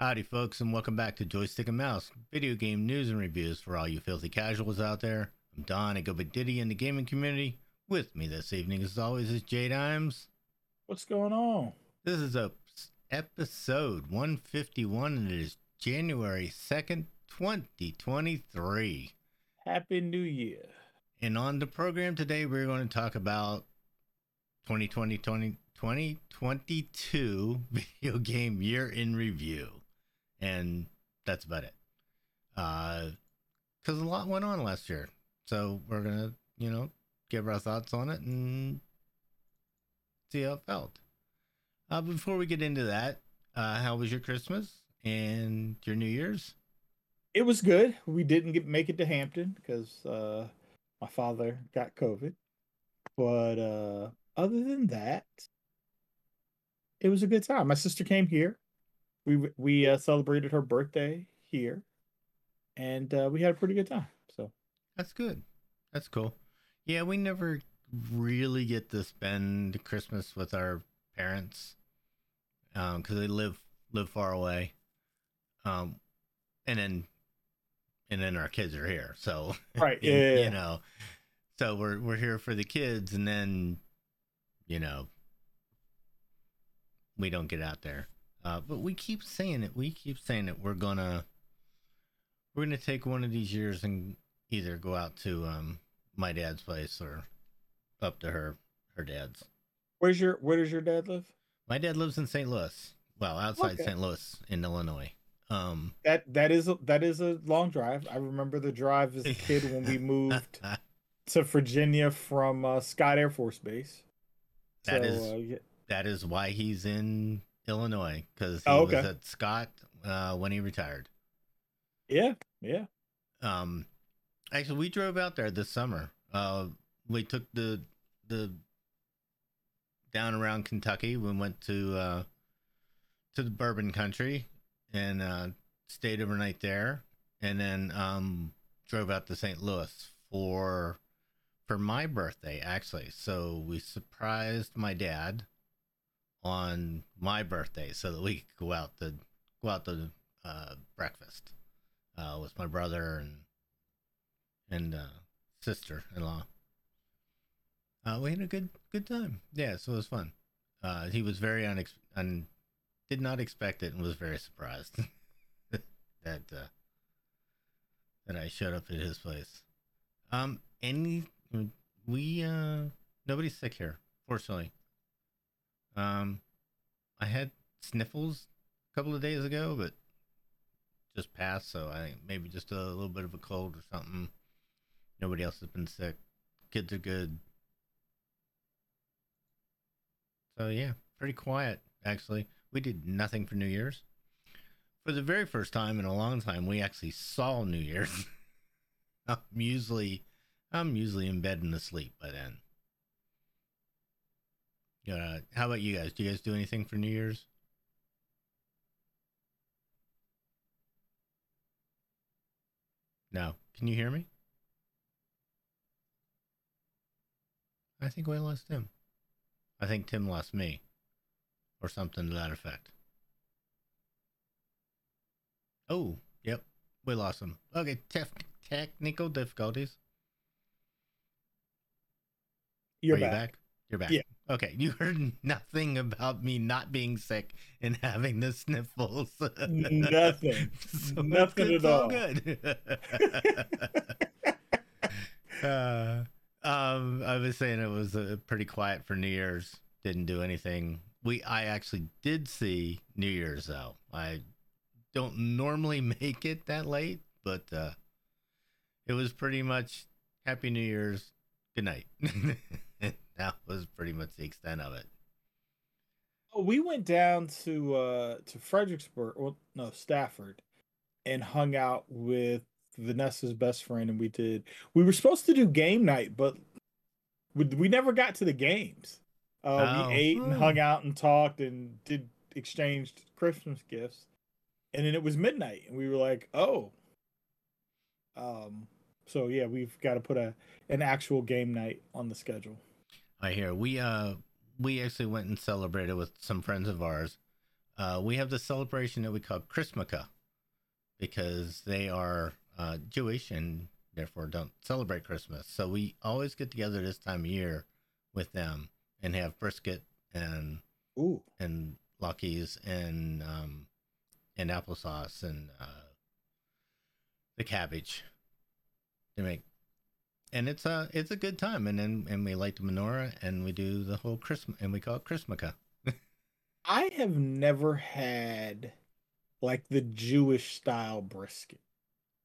Howdy, folks, and welcome back to Joystick and Mouse, video game news and reviews for all you filthy casuals out there. I'm Don, by Diddy in the gaming community. With me this evening, as always, is Jay Dimes. What's going on? This is a episode 151, and it is January 2nd, 2023. Happy New Year. And on the program today, we're going to talk about 2020, 2022 video game year in review. And that's about it. Uh, because a lot went on last year. So we're to, you know, give our thoughts on it and see how it felt. Uh, before we get into that, uh, how was your Christmas and your New Year's? It was good. We didn't get make it to Hampton because uh, my father got COVID. But uh, other than that, it was a good time. My sister came here. We we uh, celebrated her birthday here, and uh, we had a pretty good time. So That's good. That's cool. Yeah, we never really get to spend Christmas with our parents because they live live far away. Um, and then and then our kids are here, so Right, you, yeah, yeah, you know, so we're we're here for the kids, and then you know we don't get out there. Uh, but we keep saying it. We keep saying it. We're gonna we're gonna take one of these years and either go out to um my dad's place or up to her her dad's. where's your where does your dad live? My dad lives in St. Louis. Well, outside Okay. St. Louis in Illinois. Um That that is a, that is a long drive. I remember the drive as a kid when we moved to Virginia from uh, Scott Air Force Base. That so, is- uh, yeah. that is why he's in Illinois because he Oh, was at Scott uh, when he retired. yeah, yeah. Um, actually, we drove out there this summer. Uh, we took the the down around Kentucky. We went to uh, to the Bourbon Country and uh, stayed overnight there, and then um, drove out to St. Louis for for my birthday actually. So we surprised my dad on my birthday so that we could go out to go out to uh, breakfast uh, with my brother and and uh, sister in law. Uh, we had a good good time. Yeah, so it was fun. Uh, he was very unex un- did not expect it and was very surprised that uh, that I showed up at his place. Um, any we uh nobody's sick here, fortunately. Um, I had sniffles a couple of days ago, but just passed. So I think maybe just a little bit of a cold or something. Nobody else has been sick. Kids are good. So yeah, pretty quiet actually. We did nothing for New Year's. For the very first time in a long time, we actually saw New Year's. I'm usually I'm usually in bed and asleep by then. Uh, how about you guys? Do you guys do anything for New Year's? No. Can you hear me? I think we lost Tim. I think Tim lost me. Or something to that effect. Oh, yep. We lost him. Okay, tef- technical difficulties. You're Are back. you back? You're back. Yeah. Okay, you heard nothing about me not being sick and having the sniffles. Nothing. So Nothing it's at all all. good. uh, um, I was saying it was uh, pretty quiet for New Year's. Didn't do anything. We I actually did see New Year's though. I don't normally make it that late, but uh, it was pretty much Happy New Year's. Good night. That was pretty much the extent of it. Oh, we went down to uh to Fredericksburg, well, no Stafford, and hung out with Vanessa's best friend, and we did. We were supposed to do game night, but we, we never got to the games. Uh, Oh. We ate and Hmm. hung out and talked and did exchanged Christmas gifts, and then it was midnight, and we were like, oh. Um. So yeah, we've got to put a an actual game night on the schedule. I hear we uh we actually went and celebrated with some friends of ours uh, we have the celebration that we call Christmaka because they are uh, Jewish and therefore don't celebrate Christmas. So we always get together this time of year with them and have brisket and Ooh. and latkes and um, and applesauce and uh, the cabbage. They make, and it's a it's a good time. And then and we light the menorah and we do the whole Christmas and we call it Christmaka. I have never had like the Jewish style brisket.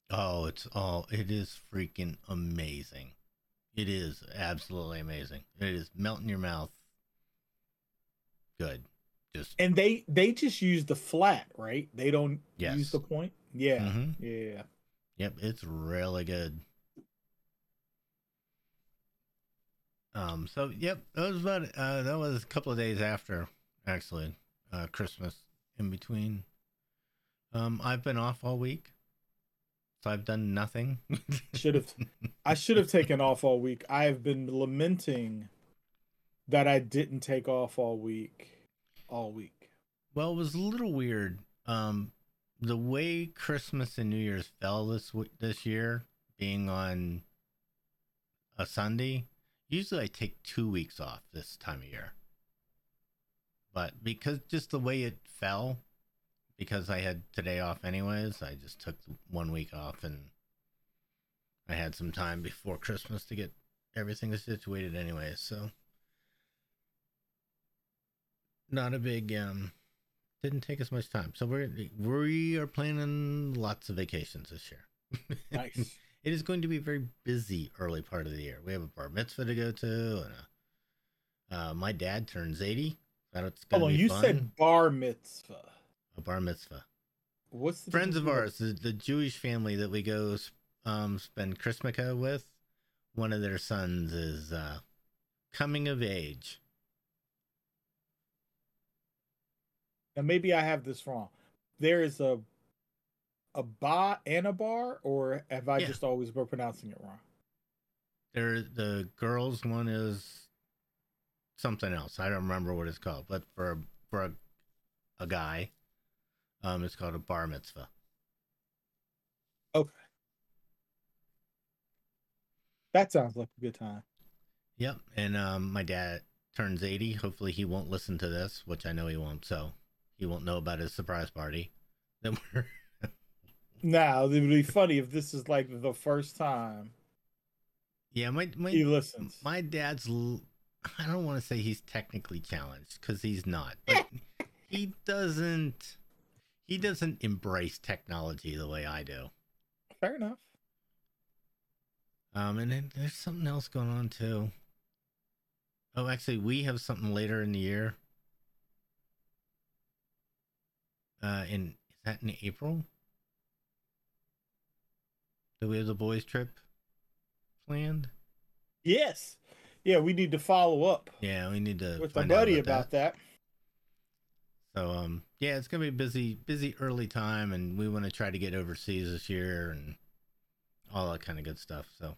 Oh, it's all it is freaking amazing. It is absolutely amazing. It is melt in your mouth. Good. Just And they they just use the flat, right? They don't Yes. use the point. Yeah. Mhm. Yeah. Yep, it's really good. Um, so yep, that was about uh that was a couple of days after actually, uh Christmas in between. Um I've been off all week. So I've done nothing. Should have I should have taken off all week. I have been lamenting that I didn't take off all week. All week. well, it was a little weird. Um the way Christmas and New Year's fell this this year being on a Sunday, usually I take 2 weeks off this time of year. But because just the way it fell, because I had today off anyways, I just took one week off and I had some time before Christmas to get everything situated anyways, so not a big um didn't take as much time. So we're we are planning lots of vacations this year. Nice. It is going to be a very busy early part of the year. We have a bar mitzvah to go to, and a, uh, my dad turns eighty. That's Hold on, you fun. said bar mitzvah. a bar mitzvah. What's the Friends of ours, the, the Jewish family that we go um, spend Christmas with, one of their sons is uh, coming of age. Now maybe I have this wrong. There is a a ba and a bar, or have I Yeah. just always been pronouncing it wrong? There, the girls one is something else. I don't remember what it's called, but for for a, a guy, um, it's called a bar mitzvah. Okay. That sounds like a good time. Yep, and um, my dad turns eighty. Hopefully, he won't listen to this, which I know he won't. So he won't know about his surprise party. Then we're Now it would be funny if this is like the first time yeah, my my he listens. my dad's. I don't want to say he's technically challenged because he's not, but he doesn't. He doesn't embrace technology the way I do. Fair enough. Um, and then there's something else going on too. Oh, actually, we have something later in the year. Uh, in is that in April? We have the boys' trip planned? Yes. Yeah, we need to follow up Yeah, we need to with my buddy about, about that. that. So, um, yeah, it's gonna be busy, busy early time, and we want to try to get overseas this year and all that kind of good stuff. So,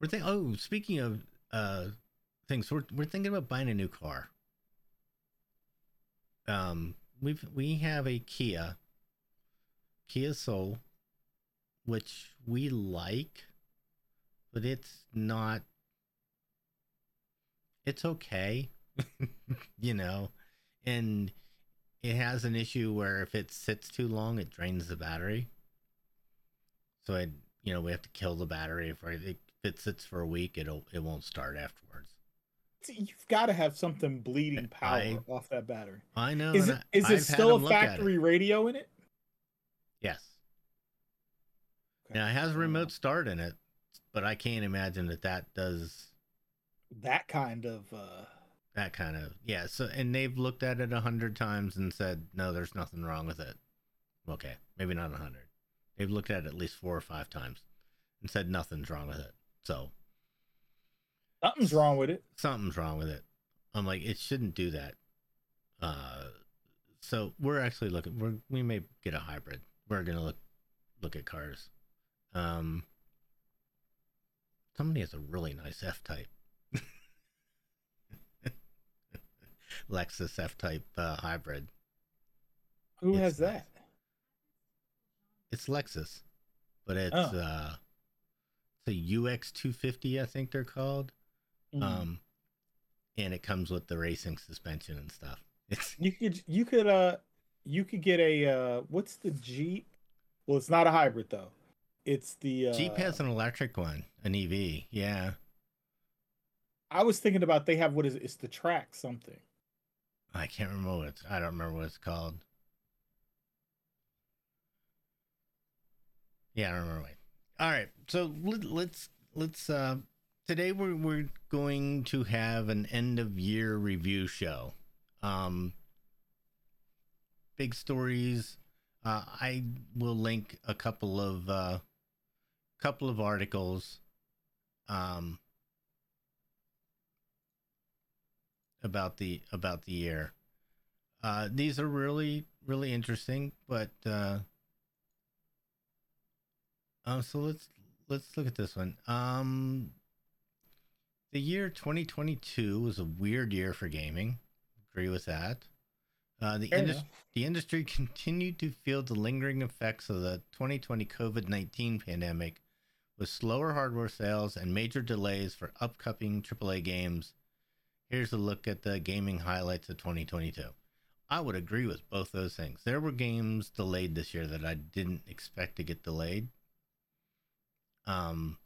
we're thinking. Oh, speaking of uh things, we're we're thinking about buying a new car. Um, we've we have a Kia, Kia Soul, which we like, but it's not. It's okay, you know, and it has an issue where if it sits too long, it drains the battery. So it, you know, we have to kill the battery. If it, if it sits for a week, it'll it won't start afterwards. See, You've got to have something bleeding power I- off that battery. I know. Is and it I- is it still a them look at it. factory radio in it? Yes. Now it has a remote start in it, but I can't imagine that that does That kind of uh that kind of yeah. So and they've looked at it a hundred times and said no, there's nothing wrong with it. Okay, maybe not a hundred. They've looked at it at least four or five times and said nothing's wrong with it. So something's wrong with it. something's wrong with it. I'm like, it shouldn't do that. Uh, so we're actually looking. We're we may get a hybrid. We're gonna look look at cars. Um, somebody has a really nice F type. Lexus F type uh, hybrid. Who It's has nice. that? It's Lexus, but it's Oh. uh, it's a UX 250, I think they're called. Mm. Um, and it comes with the racing suspension and stuff. It's You could you could uh you could get a uh what's the Jeep? Well, it's not a hybrid though. It's the uh, Jeep has an electric one, an EV. Yeah, I was thinking about they have what is it? It's the track something. I can't remember what it's. I don't remember what it's called. Yeah, I don't remember. What. All right, so let, let's let's. Uh, today we're we're going to have an end of year review show. Um, big stories. Uh, I will link a couple of uh, couple of articles. Um, about the about the year. Uh, these are really really interesting, but uh, um, so let's let's look at this one. Um, the year 2022 was a weird year for gaming. Agree with that. Uh, the indus- the industry continued to feel the lingering effects of the 2020 COVID 19 pandemic with slower hardware sales and major delays for upcoming AAA games. Here's a look at the gaming highlights of 2022. I would agree with both those things. There were games delayed this year that I didn't expect to get delayed. Um,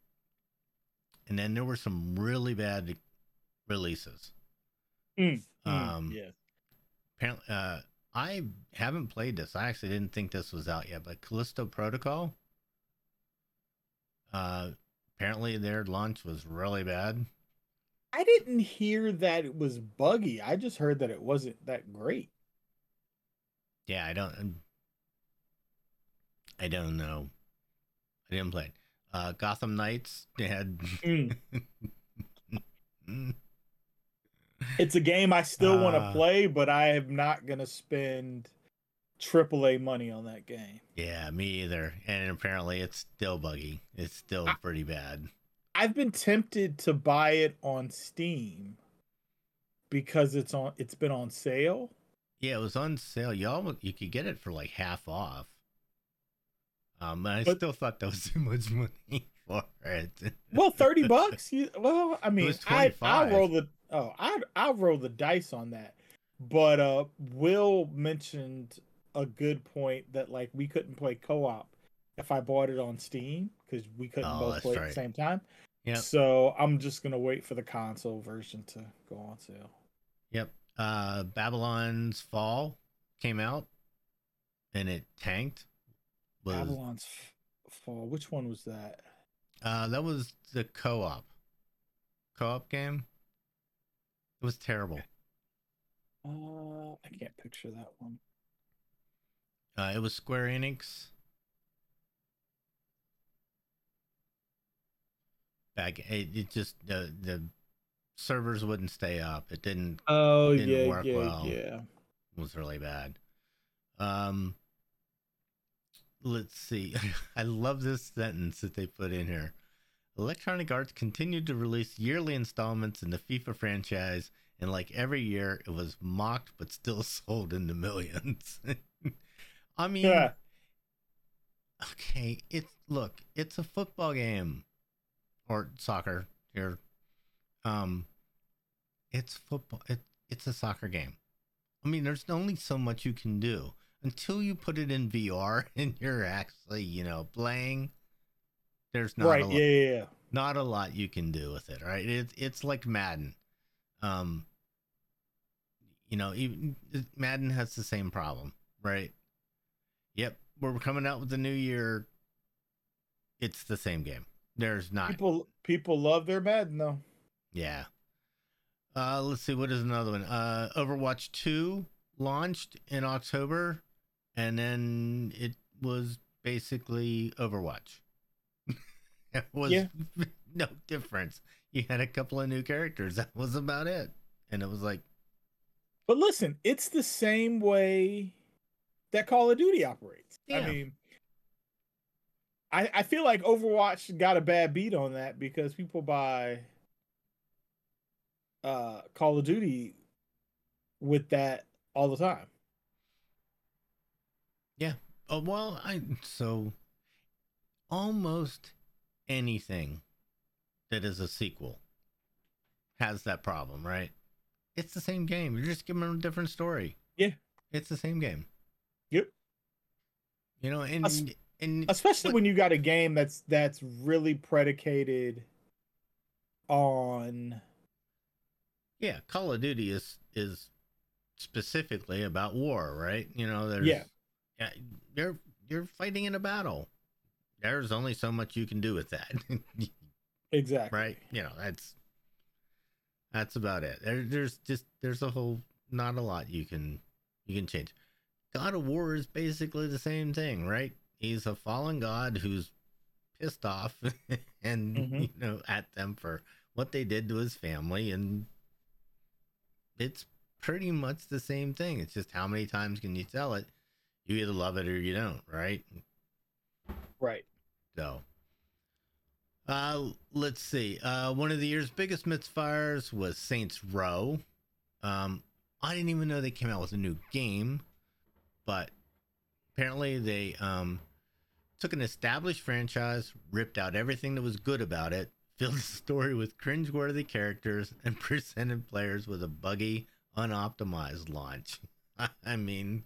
and then there were some really bad releases. Mm, mm, Um, yes. apparently uh i haven't played this i actually didn't think this was out yet but callisto protocol uh apparently their launch was really bad I didn't hear that it was buggy. I just heard that it wasn't that great. yeah i don't i don't know i didn't play it uh gotham knights they had Mm. It's a game I still want to Uh, play, but I am not gonna spend AAA money on that game. yeah me either and apparently it's still buggy it's still I- pretty bad I've been tempted to buy it on Steam because it's on it's been on sale. Yeah, it was on sale. You almost you could get it for like half off. Um, and I But- still thought that was too much money for it. Well, 30 bucks. You, well, I mean, was I I'll 25. roll the oh, I I'll roll the dice on that. But uh Will mentioned a good point that like we couldn't play co-op if I bought it on Steam cuz we couldn't Oh, both play at the same time. Yeah. So, I'm just going to wait for the console version to go on sale. Yep. Uh, Babylon's Fall came out, and it tanked. Was Babylon's Fall. Which one was that? uh, that was the co-op co-op game. It was terrible. Uh, I can't picture that one. Uh, it was Square Enix. Back, it, it just the the servers wouldn't stay up. It didn't Oh Didn't yeah, work yeah, well. yeah. It was really bad. Um, let's see. I love this sentence that they put in here. Electronic Arts continued to release yearly installments in the FIFA franchise, and like every year, it was mocked but still sold in the millions. I mean, Yeah. okay, it's look, it's a football game or soccer here. Um, it's football. It, it's a soccer game. I mean, there's only so much you can do until you put it in VR and you're actually, you know, playing. There's not right. a, lo- Yeah, yeah, yeah. not a lot you can do with it, right? It's it's like Madden. Um, you know, even Madden has the same problem, right? Yep, we're coming out with the new year. It's the same game. There's not, People people love their Madden though. yeah. Uh, let's see, what is another one? Uh, Overwatch Two launched in October, and then it was basically Overwatch. it was Yeah. no difference. You had a couple of new characters. That was about it, and it was like, But listen, it's the same way that Call of Duty operates. I mean, I I feel like Overwatch got a bad beat on that because people buy uh Call of Duty with that all the time. Yeah. Oh well, I so almost anything that is a sequel has that problem, right? It's the same game. You're just giving them a different story. Yeah. It's the same game. Yep. You know, and and Especially when you got a game that's that's really predicated on yeah, Call of Duty is is specifically about war, right? You know, there's Yeah. yeah, you're you're fighting in a battle. There's only so much you can do with that. exactly right? You know, that's that's about it. There, there's just there's a whole not a lot you can you can change. God of War is basically the same thing, right? He's a fallen god who's pissed off and Mhm. you know at them for what they did to his family and it's pretty much the same thing. It's just how many times can you tell it? You either love it or you don't, right? Right. So, uh, let's see. Uh, one of the year's biggest misfires was Saints Row. Um, I didn't even know they came out with a new game, but apparently they um, took an established franchise, ripped out everything that was good about it, filled the story with cringeworthy characters, and presented players with a buggy, unoptimized launch. I mean,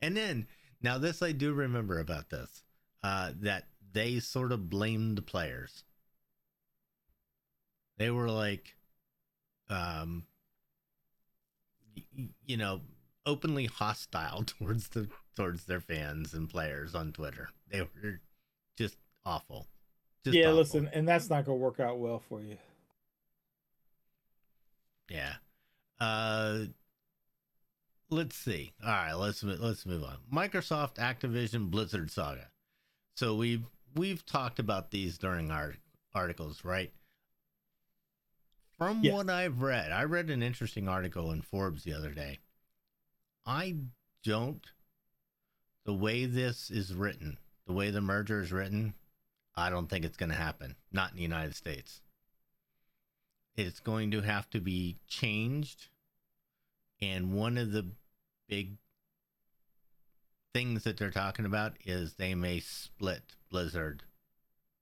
and then now this I do remember about this uh, that they sort of blamed the players. They were like, um, you know, openly hostile towards the towards their fans and players on Twitter. They were just awful. Just yeah, awful. listen, and that's not gonna work out well for you. Yeah. Uh let's see. All right, let's let's move on. Microsoft Activision Blizzard saga. So we've we've talked about these during our articles, right? From Yes. what I've read, I read an interesting article in Forbes the other day. I don't the way this is written, the way the merger is written, I don't think it's going to happen. Not in the United States it's going to have to be changed and one of the big things that they're talking about is they may split blizzard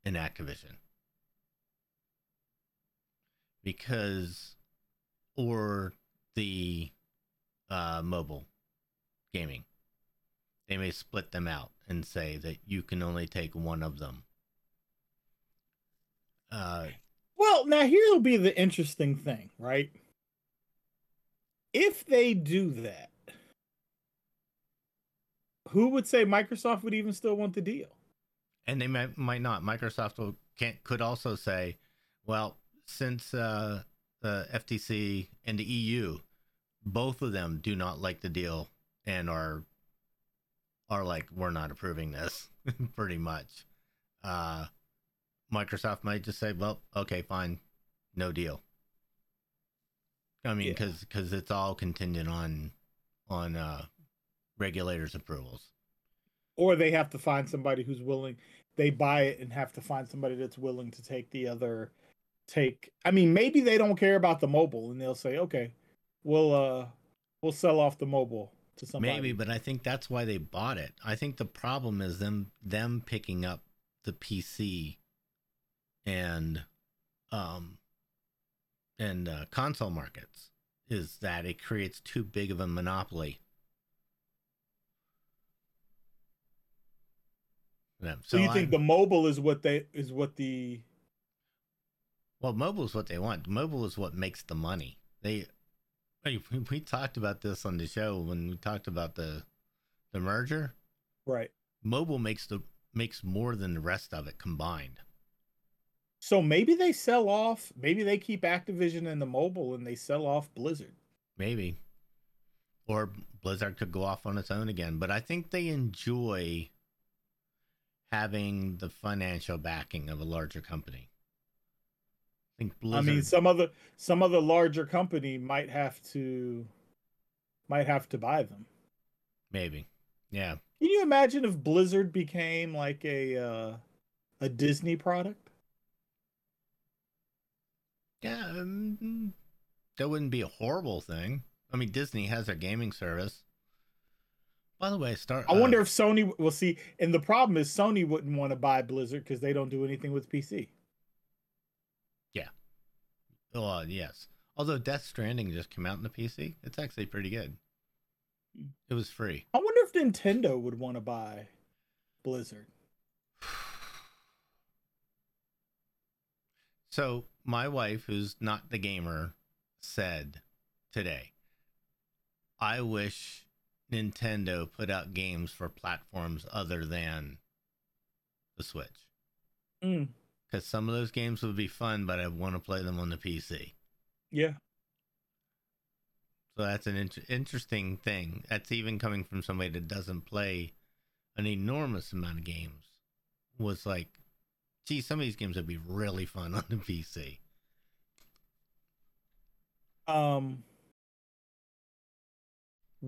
and activision because or the uh, mobile gaming they may split them out and say that you can only take one of them uh, Well, now here'll be the interesting thing, right? If they do that, who would say Microsoft would even still want the deal? and they might might not. Microsoft will, can't could also say, well, since uh, the FTC and the EU, both of them do not like the deal and are are like we're not approving this, pretty much. Uh, Microsoft might just say, well, okay, fine, no deal. I mean, Yeah. because it's all contingent on on uh, regulators' approvals. Or they have to find somebody who's willing. They buy it and have to find somebody that's willing to take the other. Take. I mean, maybe they don't care about the mobile, and they'll say, "Okay, we'll uh, we'll sell off the mobile to somebody." Maybe, but I think that's why they bought it. I think the problem is them them picking up the PC and um and uh, console markets is that it creates too big of a monopoly. Yeah, So, you think the mobile is what they is what the Well, mobile is what they want. Mobile is what makes the money. They, hey, we, we talked about this on the show when we talked about the, the merger. right? Mobile makes the makes more than the rest of it combined. So maybe they sell off. Maybe they keep Activision in the mobile and they sell off Blizzard. Maybe, or Blizzard could go off on its own again. But I think they enjoy having the financial backing of a larger company. I think Blizzard. I mean, some other some other larger company might have to might have to buy them. maybe, yeah. Can you imagine if Blizzard became like a uh, a Disney product? Yeah, um, that wouldn't be a horrible thing. I mean, Disney has their gaming service, By the way, start. I wonder if Sony will see. And the problem is Sony wouldn't want to buy Blizzard because they don't do anything with PC. Yeah. Well, yes. Although Death Stranding just came out in the PC, it's actually pretty good. It was free. I wonder if Nintendo would want to buy Blizzard. So my wife, who's not the gamer, said today, I wish Nintendo put out games for platforms other than the Switch. Mm. Because some of those games would be fun, but I want to play them on the PC. Yeah. So that's an inter- interesting thing. That's even coming from somebody that doesn't play an enormous amount of games. Was like, gee, some of these games would be really fun on the PC. Um.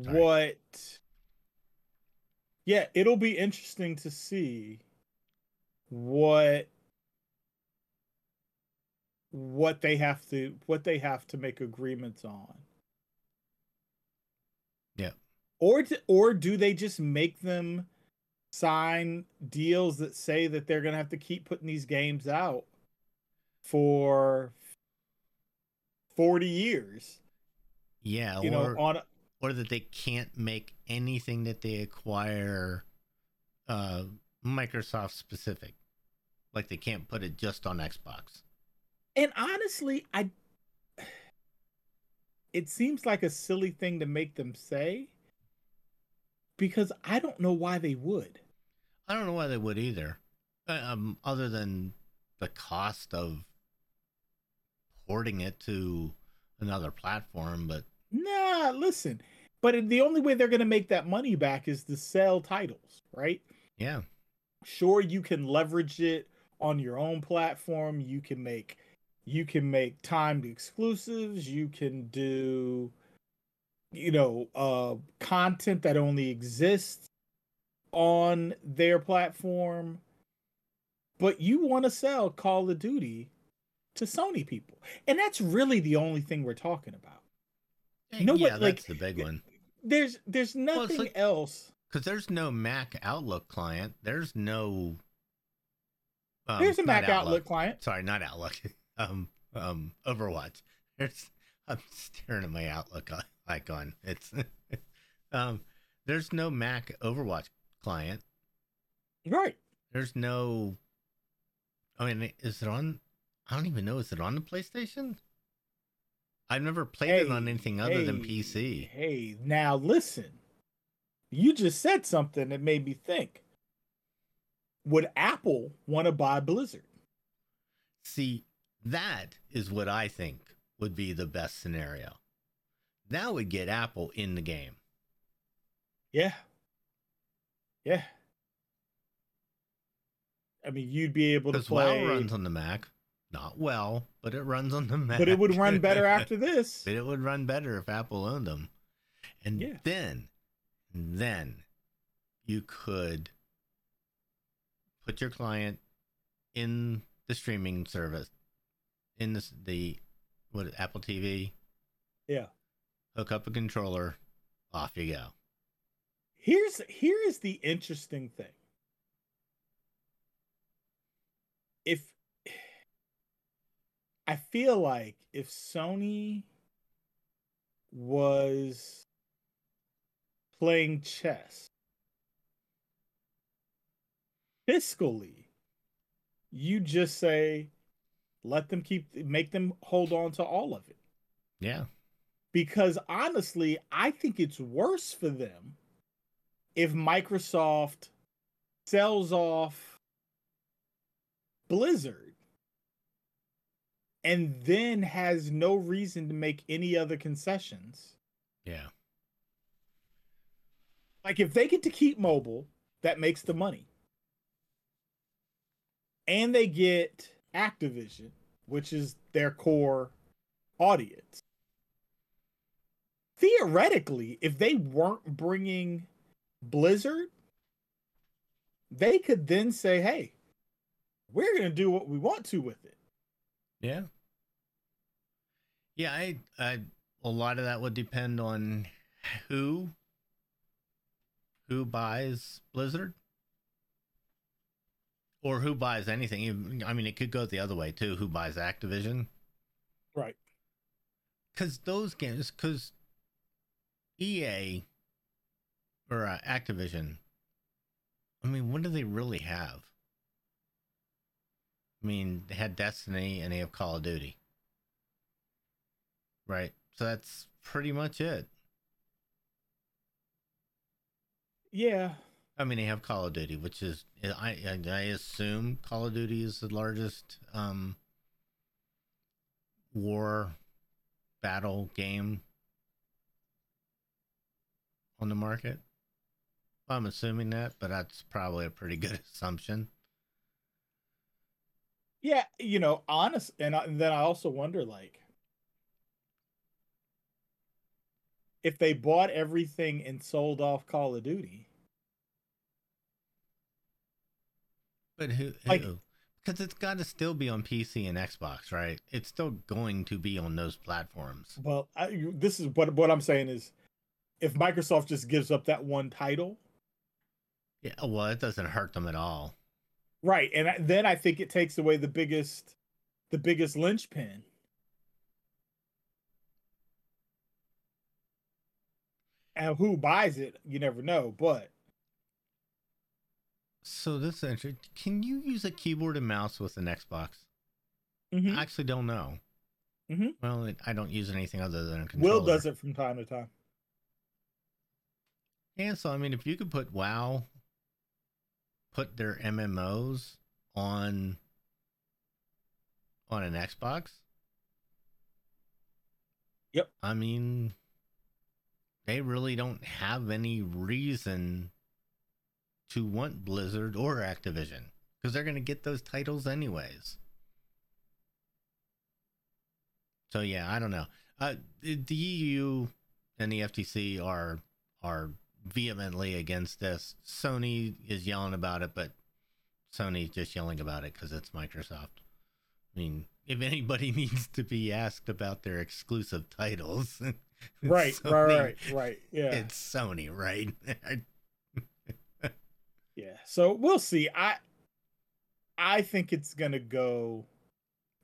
Sorry. What? Yeah, it'll be interesting to see what what they have to what they have to make agreements on. Yeah. Or to, or do they just make them sign deals that say that they're going to have to keep putting these games out for 40 years? Yeah, You or know, on or that they can't make anything that they acquire uh Microsoft specific. Like they can't put it just on Xbox. And honestly, I it seems like a silly thing to make them say because I don't know why they would. I don't know why they would either. Uh, Um other than the cost of porting it to another platform, but Nah, listen. But the only way they're going to make that money back is to sell titles, right? yeah. Sure you can leverage it on your own platform, you can make you can make timed exclusives, you can do you know, uh content that only exists on their platform. But you want to sell Call of Duty to Sony people. And that's really the only thing we're talking about. You know yeah, what, like- that's the big one. There's there's Well, nothing like- else. Because there's no Mac Outlook client. There's no. Um, There's a Mac Outlook client. Sorry, not Outlook. Um, um, Overwatch. There's. I'm staring at my Outlook icon. It's. um, there's no Mac Overwatch client. Right. There's no. I mean, is it on? I don't even know. Is it on the PlayStation? I've never played it on anything other than PC. Hey, now listen. You just said something that made me think. Would Apple want to buy Blizzard? See, that is what I think would be the best scenario. That would get Apple in the game. Yeah. Yeah. I mean, you'd be able to play, WoW runs on the Mac. Not well, but it runs on the Mac. but it would run better after this. but it would run better if Apple owned them. And Yeah. then, then you could put your client in the streaming service, in this, the what Apple TV, Yeah. hook up a controller, off you go. Here's here is the interesting thing. If I feel like if Sony was playing chess fiscally, you just say let them keep make them hold on to all of it Yeah. because honestly, I think it's worse for them if Microsoft sells off Blizzard and then has no reason to make any other concessions. Yeah. Like if they get to keep mobile, that makes the money. And they get Activision, which is their core audience. Theoretically, if they weren't bringing Blizzard, they could then say, "Hey, we're going to do what we want to with it." Yeah. Yeah, I, I, a lot of that would depend on who, who buys Blizzard or who buys anything. I mean, it could go the other way too. Who buys Activision? Right. Because those games, because EA or uh, Activision, I mean, what do they really have? I mean, they had Destiny and they have Call of Duty. Right. So that's pretty much it. Yeah. I mean, they have Call of Duty, which is I I, assume Call of Duty is the largest um, war battle game on the market. I'm assuming that, but that's probably a pretty good assumption. Yeah, you know, honest, and, I, and then I also wonder, like, if they bought everything and sold off Call of Duty. But who? Like- who? Because it's got to still be on PC and Xbox, right? It's still going to be on those platforms. Well, I, this is what what I'm saying is, if Microsoft just gives up that one title, Yeah, well, it doesn't hurt them at all. right, and I, then I think it takes away the biggest, the biggest linchpin. And who buys it, you never know. But So this is interesting. Can you use a keyboard and mouse with an Xbox? Mhm. I actually don't know. Mhm. Well, I don't use anything other than a controller. Will does it from time to time. Yeah, so I mean, if you could put WoW, put their MMOs on on an Xbox. Yep. I mean, they really don't have any reason to want Blizzard or Activision because they're going to get those titles anyways. So yeah, I don't know. Uh, the EU and the FTC are are vehemently against this. Sony is yelling about it, but Sony's just yelling about it because it's Microsoft. I mean, if anybody needs to be asked about their exclusive titles, Right, Sony. right, right, right. Yeah. It's Sony, right? Yeah. So we'll see. I I think it's gonna go.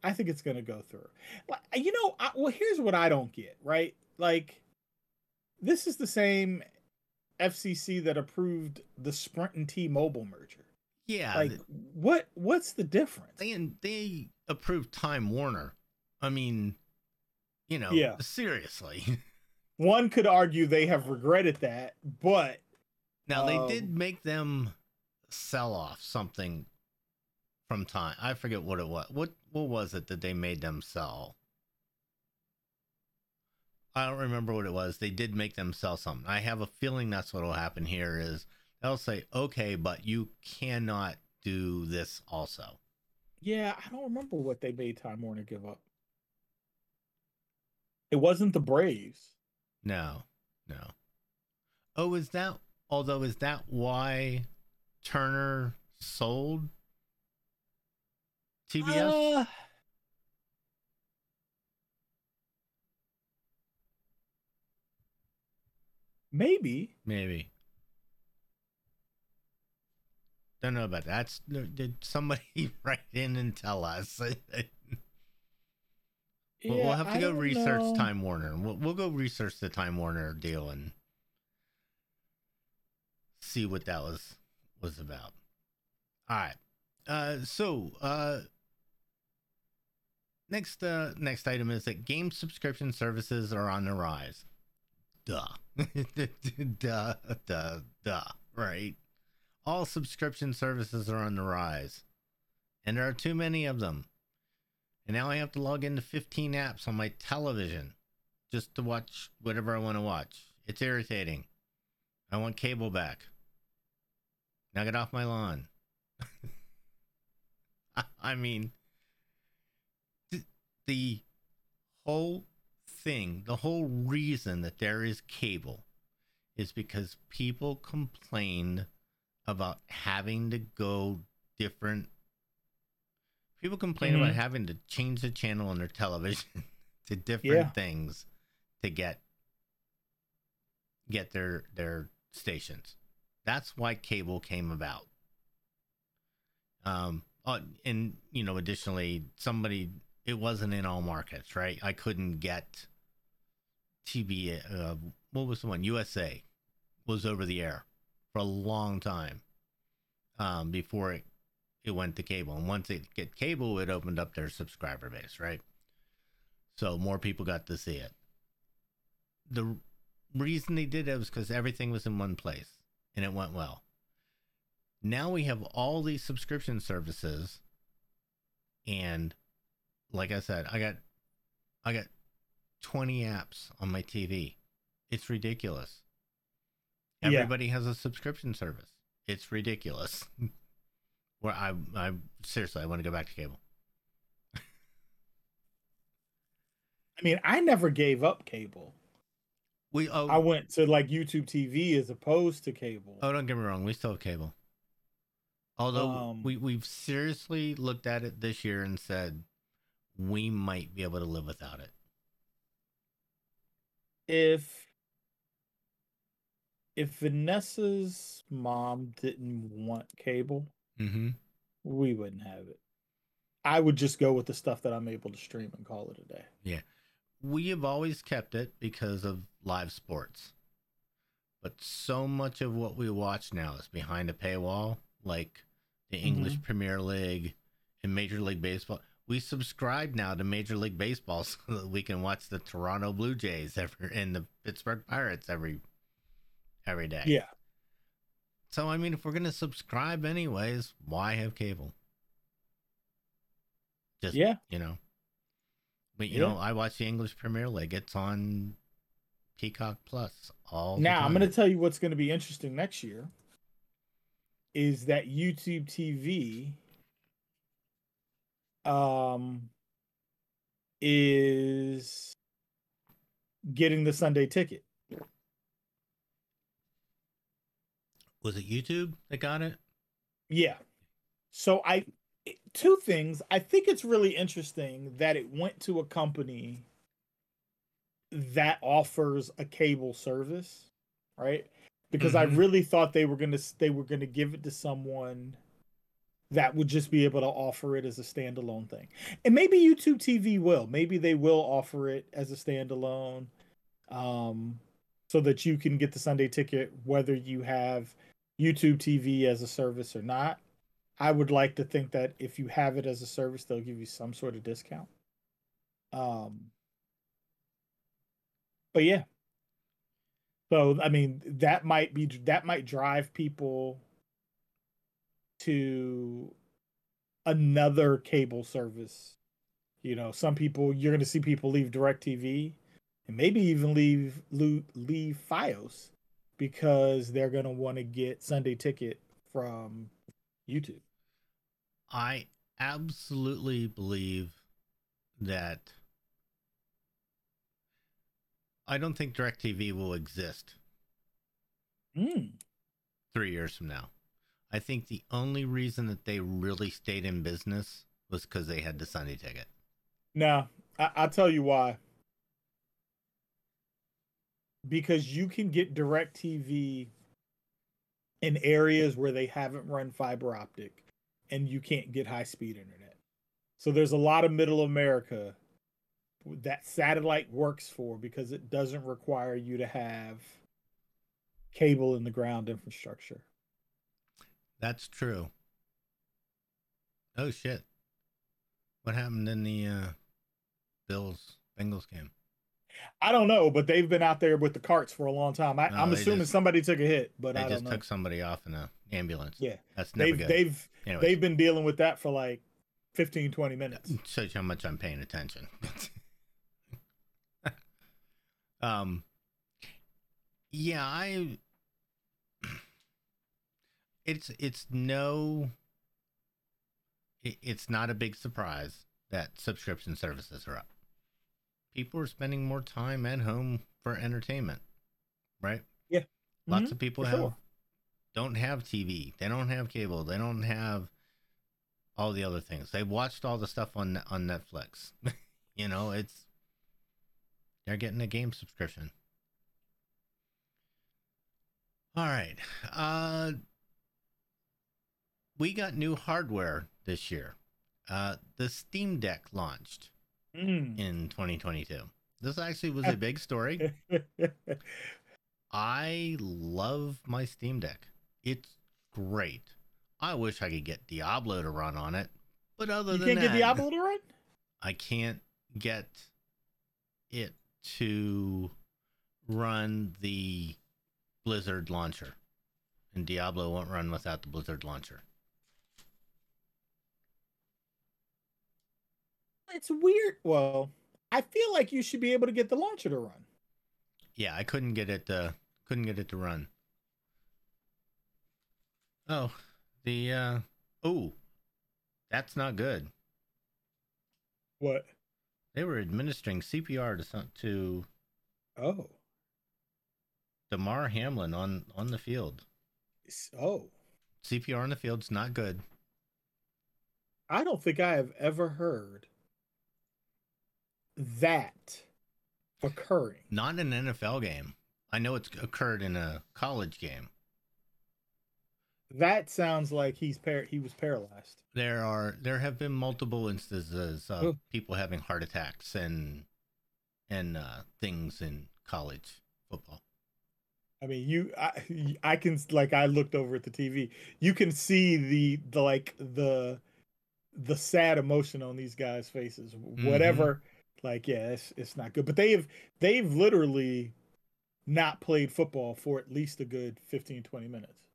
I think it's gonna go through. Like, You know, I, well, here's what I don't get. Right, like this is the same FCC that approved the Sprint and T-Mobile merger. yeah, Like, th- what what's the difference? they they approved Time Warner. I mean, you know, Yeah. seriously. One could argue they have regretted that, but Now they Um, did make them sell off something from time. I forget what it was. What what was it that they made them sell? I don't remember what it was. They did make them sell something. I have a feeling that's what will happen here is they'll say, "Okay, but you cannot do this also." yeah, I don't remember what they made Time Warner give up. It wasn't the Braves. No. No. Oh, is that although is that why Turner sold TBS? Uh, maybe. Maybe. Don't know about that. That's, did somebody write in and tell us? we'll, we'll have to I go research know. Time Warner. We'll, we'll go research the Time Warner deal and see what that was was about. All right. Uh, so uh, next uh, next item is that game subscription services are on the rise. Duh. duh, duh, duh, right? All subscription services are on the rise. And there are too many of them. And now I have to log into 15 apps on my television just to watch whatever I want to watch. It's irritating. I want cable back. Now get off my lawn. I- mean, the whole thing, the whole reason that there is cable is because people complained about having to go different. People complain about Mhm. having to change the channel on their television to different Yeah. things to get get their their stations. That's why cable came about. Um, uh, and you know, additionally, somebody it wasn't in all markets, right? I couldn't get TV. Uh, what was the one? USA was over the air for a long time um, before it it went to cable. And once it get cable, it opened up their subscriber base, right? So more people got to see it. The reason they did it was because everything was in one place and it went well. Now we have all these subscription services, and like I said, I got I got 20 apps on my TV. It's ridiculous. Yeah. Everybody has a subscription service. It's ridiculous. Where I I seriously I want to go back to cable. I mean, I never gave up cable. We oh I went to like YouTube TV as opposed to cable. oh don't get me wrong, we still have cable. Although Um, we we've seriously looked at it this year and said we might be able to live without it. If if Vanessa's mom didn't want cable, Mm-hmm. we wouldn't have it. I would just go with the stuff that I'm able to stream and call it a day. Yeah. We have always kept it because of live sports. But so much of what we watch now is behind a paywall, like the mm-hmm. English Premier League and Major League Baseball. We subscribe now to Major League Baseball so that we can watch the Toronto Blue Jays every and the Pittsburgh Pirates every every day. Yeah. So I mean if we're gonna subscribe anyways, why have cable? Just Yeah. you know. But you Yeah. know, I watch the English Premier League. It's on Peacock Plus all. Now, I'm going to tell you what's going to be interesting next year is that YouTube TV um is getting the Sunday ticket. Was it YouTube that got it? Yeah. So I two things. I think it's really interesting that it went to a company that offers a cable service, right? Because I Mhm. really thought they were going to they were going to give it to someone that would just be able to offer it as a standalone thing. And maybe YouTube TV will. Maybe they will offer it as a standalone um so that you can get the Sunday ticket whether you have YouTube TV as a service or not. I would like to think that if you have it as a service, they'll give you some sort of discount. Um, but yeah. So I mean, that might be that might drive people to another cable service. You know, some people you're going to see people leave DirecTV and maybe even leave leave, leave FiOS because they're going to want to get Sunday ticket from YouTube. I absolutely believe that I don't think DirecTV will exist Mm. three years from now. I think the only reason that they really stayed in business was because they had the Sunday ticket. No, I- I'll tell you why. Because you can get DirecTV in areas where they haven't run fiber optic and you can't get high speed internet. So there's a lot of middle America that satellite works for because it doesn't require you to have cable in the ground infrastructure. That's true. Oh shit. What happened in the uh Bills Bengals game? I don't know, but they've been out there with the carts for a long time. I, No, I'm they assuming just- somebody took a hit, but I don't just know. took somebody off in an ambulance. Yeah. That's never they've good. they've Anyways, they've been dealing with that for like 15 20 minutes shows you how much I'm paying attention. um yeah, I it's it's no it, it's not a big surprise that subscription services are up. People are spending more time at home for entertainment, right? Yeah. Lots Mhm, of people for have sure. don't have TV. They don't have cable. They don't have all the other things. They watched all the stuff on on Netflix. you know, it's they're getting a game subscription. All right. Uh, we got new hardware this year. Uh, the Steam Deck launched Mm. in 2022. This actually was a big story. I love my Steam Deck. It's great. I wish I could get Diablo to run on it, but other you than can't that, get Diablo to run? I can't get it to run the Blizzard launcher, and Diablo won't run without the Blizzard launcher. It's weird. Well, I feel like you should be able to get the launcher to run. Yeah, I couldn't get it. To, couldn't get it to run. Oh, the uh, oh, that's not good. What? They were administering CPR to some, to Oh. Damar Hamlin on on the field. Oh. CPR on the field's not good. I don't think I have ever heard that occurring. Not in an NFL game. I know it's occurred in a college game. That sounds like he's par- he was paralyzed. There are there have been multiple instances of Oh. people having heart attacks and and uh, things in college football. I mean, you, I, I can like I looked over at the TV. You can see the the like the the sad emotion on these guys' faces. Whatever, like yeah, it's it's not good. But they've they've literally not played football for at least a good 15, 20 minutes.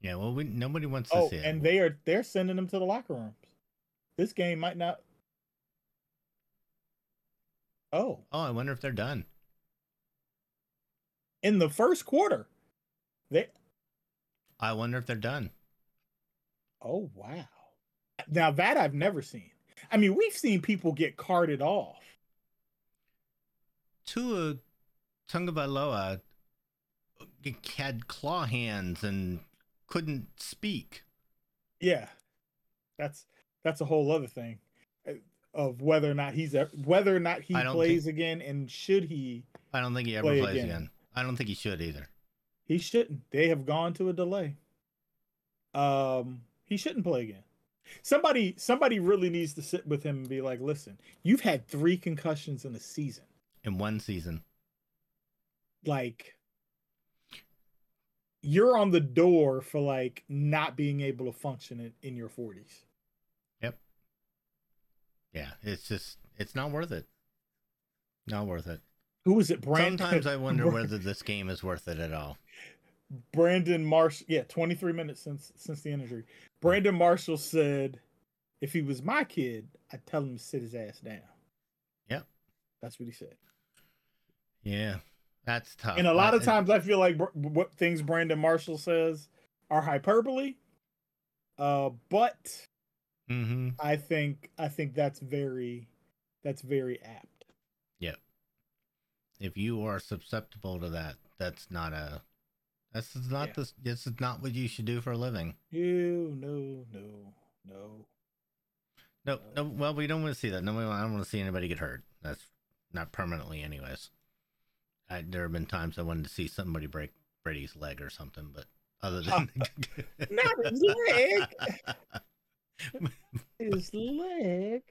Yeah, well, we, nobody wants to Oh, see it. and they are they're sending them to the locker rooms. This game might not. Oh, oh, I wonder if they're done. in the first quarter, they. I wonder if they're done. Oh wow! Now that I've never seen. I mean, we've seen people get carted off. Tua Tagovailoa had claw hands and couldn't speak. Yeah, that's that's a whole other thing uh, of whether or not he's whether or not he plays again, and should he? I don't think he ever Play plays again. again. I don't think he should either. He shouldn't. They have gone to a delay. Um, he shouldn't play again. Somebody, somebody really needs to sit with him and be like, "Listen, you've had three concussions in a season. In one season. Like, you're on the door for like not being able to function in, in your 40s." Yep. Yeah, it's just it's not worth it. Not worth it. Who was it? Brandon. Sometimes I wonder whether this game is worth it at all. Brandon Marshall. Yeah, 23 minutes since since the injury. Brandon Marshall said, "If he was my kid, I'd tell him to sit his ass down." Yep. That's what he said. Yeah, that's tough. And a lot of times, I feel like what things Brandon Marshall says are hyperbole. Uh, but Mhm. I think I think that's very that's very apt. Yeah. If you are susceptible to that, that's not a. That's not Yeah. this. This is not what you should do for a living. Ew, no, no, no. No, no. Well, we don't want to see that. No, we- I don't want to see anybody get hurt. That's not permanently, anyways. I, there have been times I wanted to see somebody break Brady's leg or something, but other than Not his leg. His leg.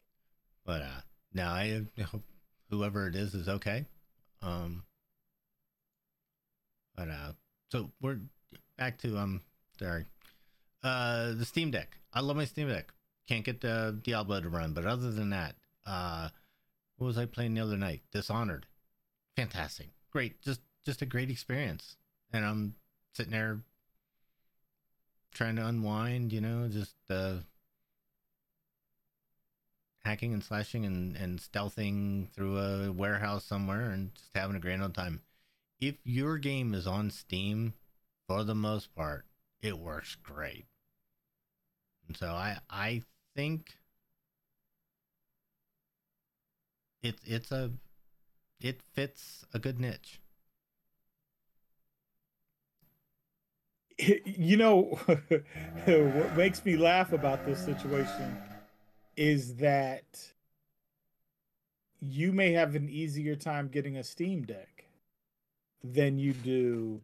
But uh, no, I hope whoever it is is okay. Um, but uh, so we're back to um, sorry, uh, the Steam Deck. I love my Steam Deck. Can't get the Diablo to run, but other than that, uh, what was I playing the other night? Dishonored. Fantastic, great, just just a great experience. And I'm sitting there trying to unwind, you know, just uh hacking and slashing and, and stealthing through a warehouse somewhere and just having a grand old time. If your game is on Steam, for the most part, it works great. And so I I think it's it's a it fits a good niche. you know what makes me laugh about this situation is that you may have an easier time getting a steam deck than you do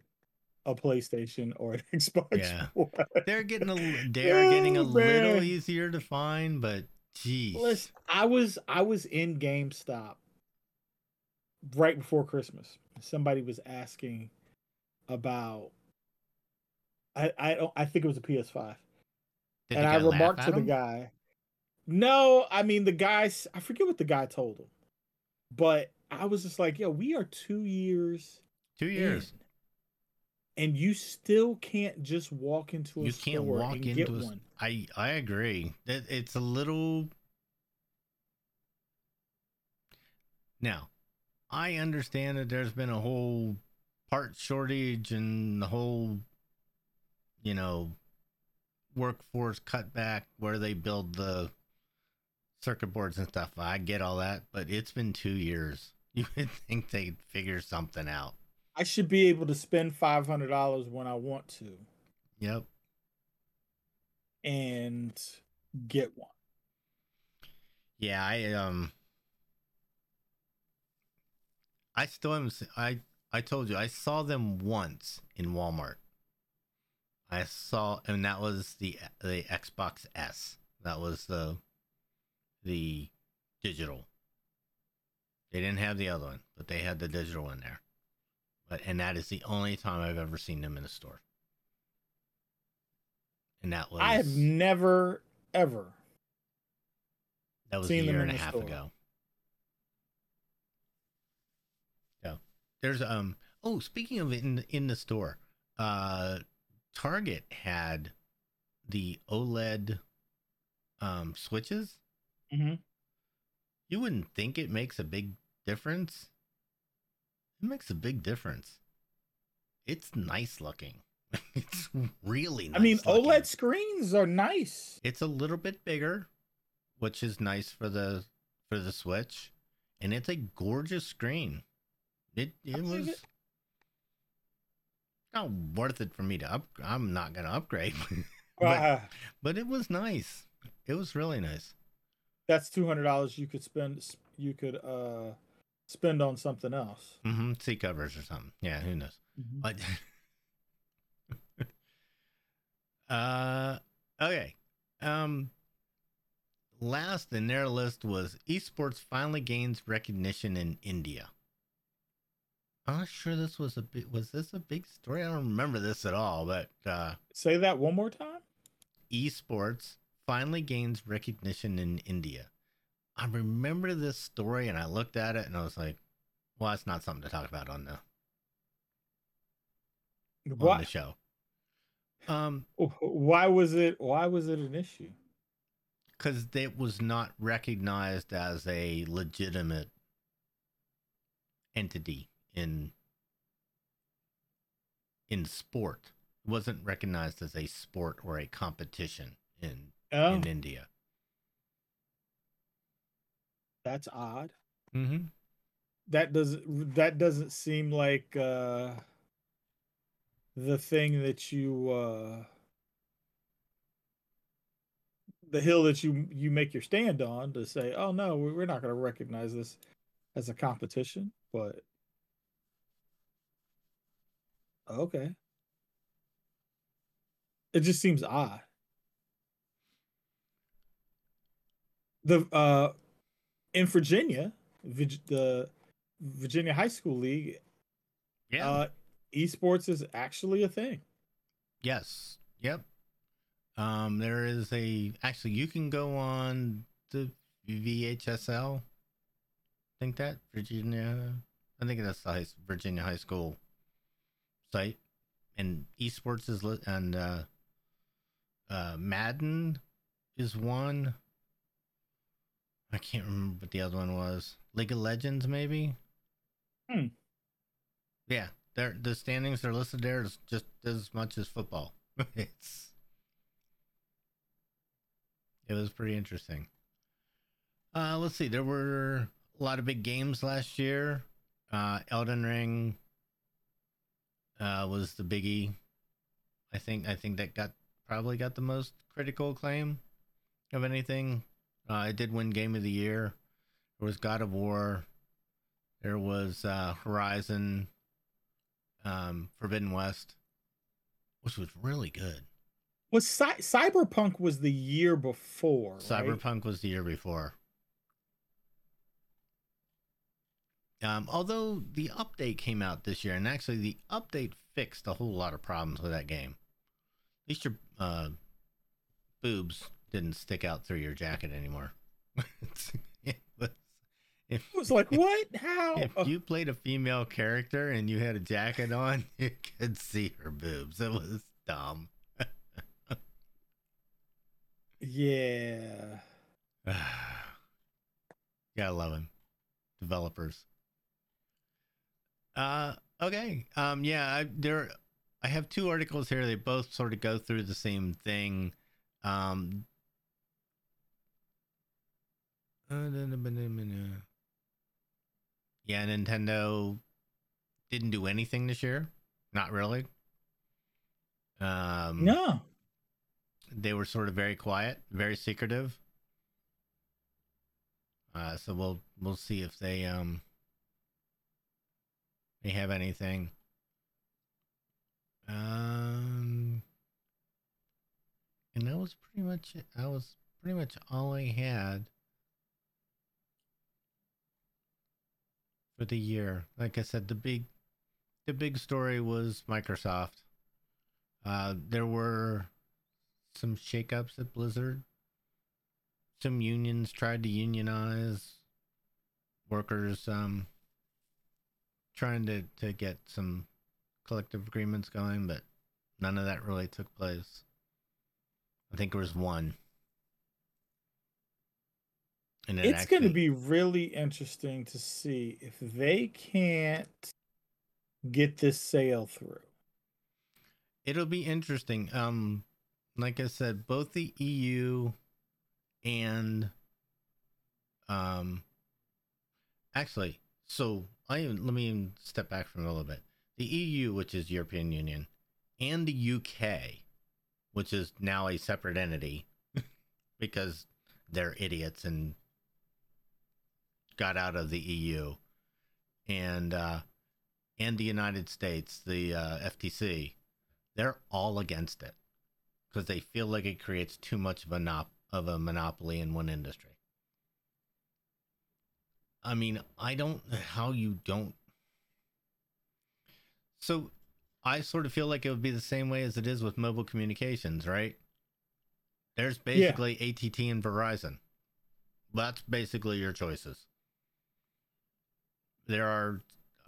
a PlayStation or an Xbox Yeah. One. They're getting a they're getting a Oh, little easier to find, but geez. Listen, I was I was in GameStop right before Christmas. Somebody was asking about I I don't I think it was a PS5. Did and I remarked to the guy, "No, I mean the guys. I forget what the guy told him, but I was just like, yo, we are two years Two years. in, and you still can't just walk into a You store can't walk and into get a one. I I agree. That it's a little Now, I understand that there's been a whole part shortage and the whole you know workforce cutback where they build the circuit boards and stuff. I get all that, but it's been 2 years. You would think they'd figure something out. I should be able to spend five hundred dollars when I want to Yep. and get one. Yeah, I um I still am I I told you I saw them once in Walmart. I saw and that was the the Xbox S. That was the the digital. They didn't have the other one, but they had the digital one there. But and that is the only time I've ever seen them in a store. And that was I have never ever. That was seen a year and a half store. ago. There's um oh speaking of in in the store, uh Target had the OLED um switches. Mm-hmm. You wouldn't think it makes a big difference. It makes a big difference. It's nice looking. it's really nice. I mean, looking. OLED screens are nice. It's a little bit bigger, which is nice for the for the Switch, and it's a gorgeous screen. It it was it. not worth it for me to up. I'm not gonna upgrade, but Uh, but it was nice. It was really nice. that's two hundred dollars you could spend. You could uh spend on something else. Mm-hmm. Seat covers or something. Yeah, who knows? But uh, okay. Um, last in their list was esports finally gains recognition in India. I'm not sure this was a big. Was this a big story? I don't remember this at all. But uh, Say that one more time. esports finally gains recognition in India. I remember this story, and I looked at it, and I was like, "Well, it's not something to talk about on the on the show." Um, Why was it? Why was it an issue? because it was not recognized as a legitimate entity in in sport. It wasn't recognized as a sport or a competition in Oh, in India. that's odd. Mm-hmm. That doesn't. That doesn't seem like uh the thing that you. uh the hill that you you make your stand on to say, oh no, we're not going to recognize this as a competition, but okay. It just seems odd. The uh in Virginia, Virg- the Virginia High School League, Yeah. uh esports is actually a thing. yes. Yep. Um, there is a actually you can go on the VHSL. think that Virginia. I think that's the high, Virginia High School site, and esports is lit, and uh, uh, Madden is one. I can't remember what the other one was. League of Legends, maybe. Hmm. Yeah, they're, the standings are listed there as just as much as football. it's it was pretty interesting. Uh, let's see. There were a lot of big games last year. Uh, Elden Ring uh, was the biggie. I think. I think that got probably got the most critical acclaim of anything. Uh, it did win Game of the Year. There was God of War. There was uh, Horizon, um, Forbidden West. which was really good. Was Cy- Cyberpunk was the year before? right? Cyberpunk was the year before. Um, although the update came out this year, and actually the update fixed a whole lot of problems with that game. At least your uh, boobs didn't stick out through your jacket anymore. it was, if, I was like, what? How? if you played a female character and you had a jacket on, you could see her boobs. It was dumb. yeah. Gotta love him. Developers. Uh okay. Um yeah, I there I have two articles here. They both sort of go through the same thing. Um Yeah, Nintendo didn't do anything this year. Not really. Um No. they were sort of very quiet, very secretive. Uh, so we'll we'll see if they um they have anything. Um, and that was pretty much it. That was pretty much all I had for the year. Like I said, the big the big story was Microsoft. Uh, there were some shakeups at Blizzard. Some unions tried to unionize workers um trying to to get some collective agreements going, but none of that really took place. I think there was one. And it It's going to be really interesting to see if they can't get this sale through. It'll be interesting. Um, like I said, both the EU and um, actually, so I even, let me even step back from it a little bit. The EU, which is European Union, and the UK, which is now a separate entity because they're idiots and got out of the EU, and uh, and the United States, the uh, FTC, they're all against it because they feel like it creates too much of a of a monopoly in one industry. I mean, I don't know how you don't. So, I sort of feel like it would be the same way as it is with mobile communications, right? There's basically AT&T and Verizon. That's basically your choices. There are,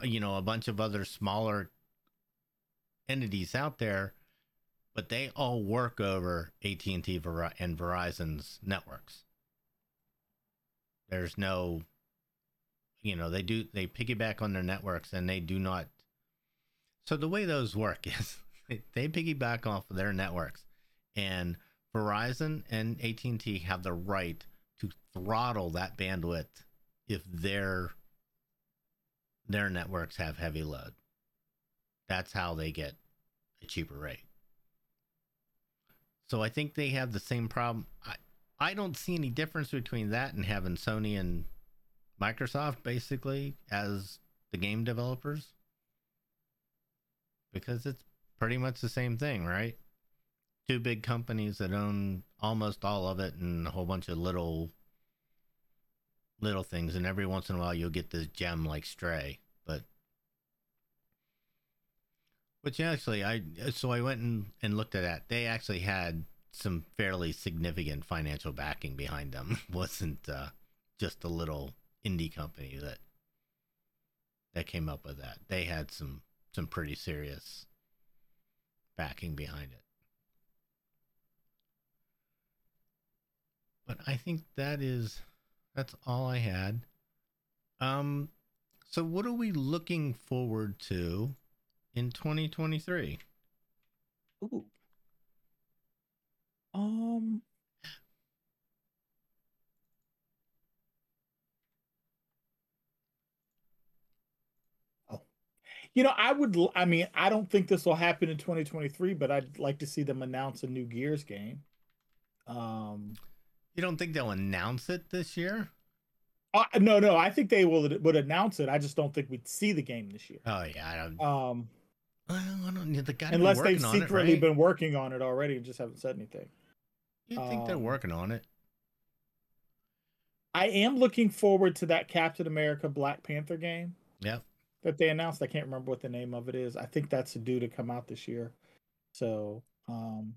you know, a bunch of other smaller entities out there but they all work over AT&T and Verizon's networks. There's no you know, they do they piggyback on their networks and they do not So the way those work is they piggyback off of their networks and Verizon and AT&T have the right to throttle that bandwidth if their their networks have heavy load. That's how they get a cheaper rate. So I think they have the same problem. I, I don't see any difference between that and having Sony and Microsoft basically as the game developers. Because it's pretty much the same thing, right? Two big companies that own almost all of it and a whole bunch of little little things and every once in a while you'll get this gem like Stray, but which actually, I so I went and, and looked at that. They actually had some fairly significant financial backing behind them. wasn't uh, just a little indie company that that came up with that. They had some some pretty serious backing behind it. But I think that is that's all I had. Um so what are we looking forward to in 2023? Ooh. Um. You know, I would. I mean, I don't think this will happen in 2023, but I'd like to see them announce a new Gears game. Um. You don't think they'll announce it this year? uh, no, no. I think they will would announce it. I just don't think we'd see the game this year. Oh yeah, I don't. Um. I don't. They got Unless they've on it, secretly right? been working on it already and just haven't said anything. You think they're um, working on it? I am looking forward to that Captain America Black Panther game Yep. That they announced. I can't remember what the name of it is. I think that's due to come out this year. So um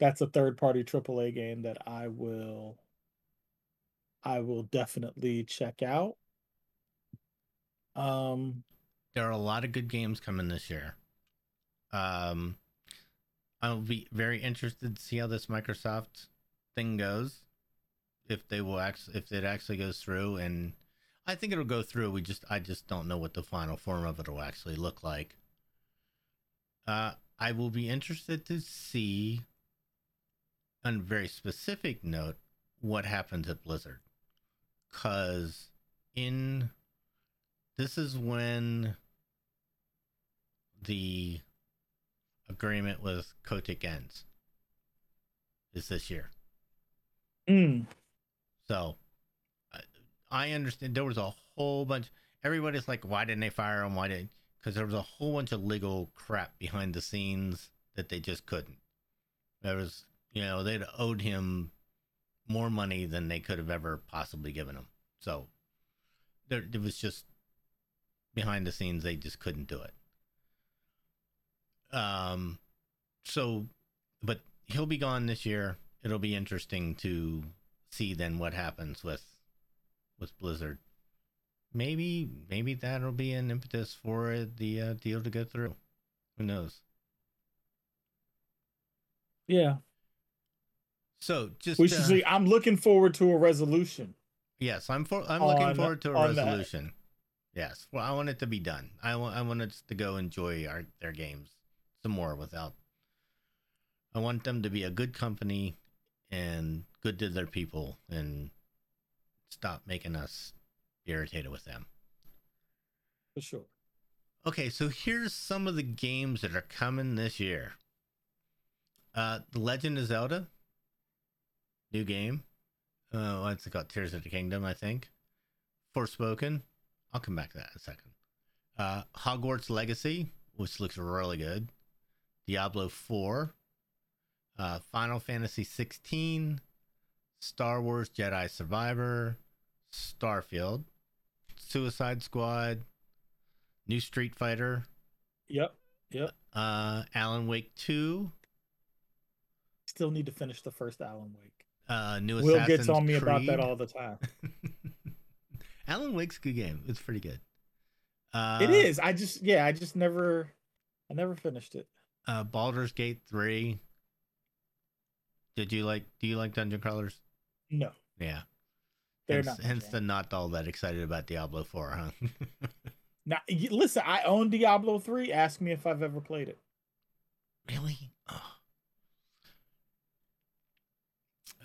that's a third party AAA game that I will I will definitely check out. Um There are a lot of good games coming this year. Um, I'll be very interested to see how this Microsoft thing goes. If they will actually, if it actually goes through, and I think it'll go through. We just, I just don't know what the final form of it will actually look like. Uh, I will be interested to see, on a very specific note, what happens at Blizzard, because in this is when the agreement with Kotick ends. Is this year. mm, So I- understand there was a whole bunch. Everybody's like, why didn't they fire him? Why did? Because there was a whole bunch of legal crap behind the scenes that they just couldn't. There was, you know, they'd owed him more money than they could have ever possibly given him. So there, it was just behind the scenes. They just couldn't do it. Um, so, but he'll be gone this year. It'll be interesting to see then what happens with with Blizzard. Maybe maybe that'll be an impetus for the uh, deal to go through. Who knows? yeah. So just We should uh, see I'm looking forward to a resolution. yes, I'm for I'm looking forward to a on that. resolution. Yes, well, I want it to be done. I want I want us to go enjoy our their games some more without. I want them to be a good company and good to their people and stop making us irritated with them. For sure. Okay, so here's some of the games that are coming this year. Uh, The Legend of Zelda, new game. Uh, what's it called? Tears of the Kingdom, I think. Forspoken. I'll come back to that in a second. Uh, Hogwarts Legacy, which looks really good. Diablo 4. Uh, Final Fantasy 16. Star Wars Jedi Survivor. Starfield. Suicide Squad. New Street Fighter. Yep. Yep. Uh, Alan Wake 2. Still need to finish the first Alan Wake. Uh, new Will Assassin's gets on me about that all the time. Alan Wake's a good game. It's pretty good. Uh, it is. I just yeah, I just never I never finished it. Uh, Baldur's Gate 3. Did you like, do you like Dungeon Crawlers? No. Yeah. They're hence, not hence the not all that excited about Diablo 4, huh? Now listen, I own Diablo 3. Ask me if I've ever played it. really? Oh.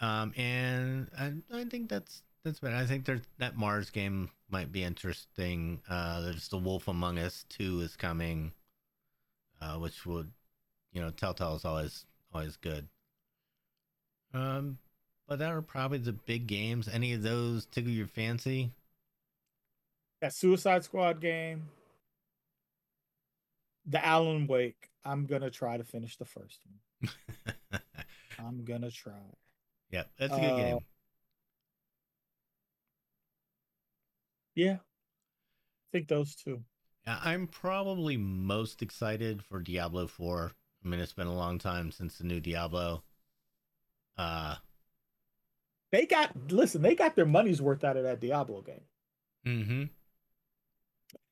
Um, and I, I think that's that's better. I think there's that Mars game might be interesting. Uh, there's the Wolf Among Us 2 is coming, uh, which would, you know, Telltale is always always good. Um, but that are probably the big games. Any of those tickle your fancy? That Suicide Squad game. The Alan Wake. I'm gonna try to finish the first one. I'm gonna try. Yeah, that's a good Uh, game. Yeah. I think those two. Yeah, I'm probably most excited for Diablo 4. I mean, it's been a long time since the new Diablo. Uh, They got listen, they got their money's worth out of that Diablo game. mm-hmm.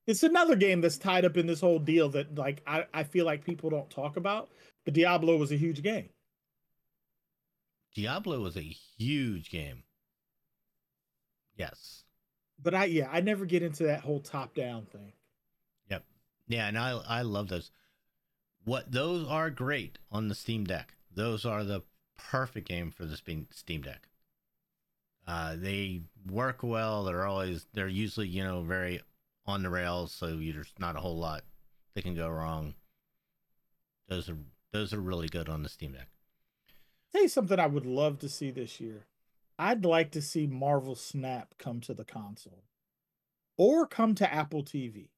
It's another game that's tied up in this whole deal that like I, I feel like people don't talk about. But Diablo was a huge game. Diablo was a huge game. Yes. But I yeah, I never get into that whole top down thing. Yep. Yeah, and I I love those. What those are great on the Steam Deck. Those are the perfect game for the Steam Steam Deck. Uh, they work well. They're always they're usually you know very on the rails, so there's not a whole lot that can go wrong. Those are those are really good on the Steam Deck. Tell you something I would love to see this year. I'd like to see Marvel Snap come to the console. Or come to Apple TV.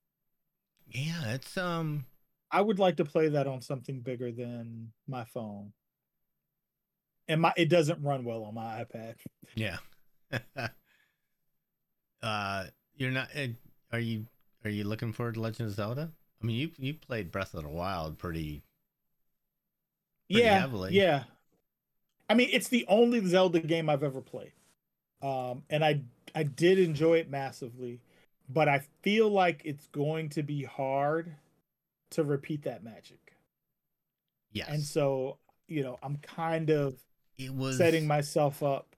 Yeah, it's um I would like to play that on something bigger than my phone. And my it doesn't run well on my iPad. Yeah. uh, you're not. eh, Are you? Are you looking forward to Legend of Zelda? I mean, you you played Breath of the Wild pretty. Pretty yeah, heavily. yeah. I mean, it's the only Zelda game I've ever played, um, and I I did enjoy it massively, but I feel like it's going to be hard to repeat that magic, Yes. and so you know I'm kind of it was setting myself up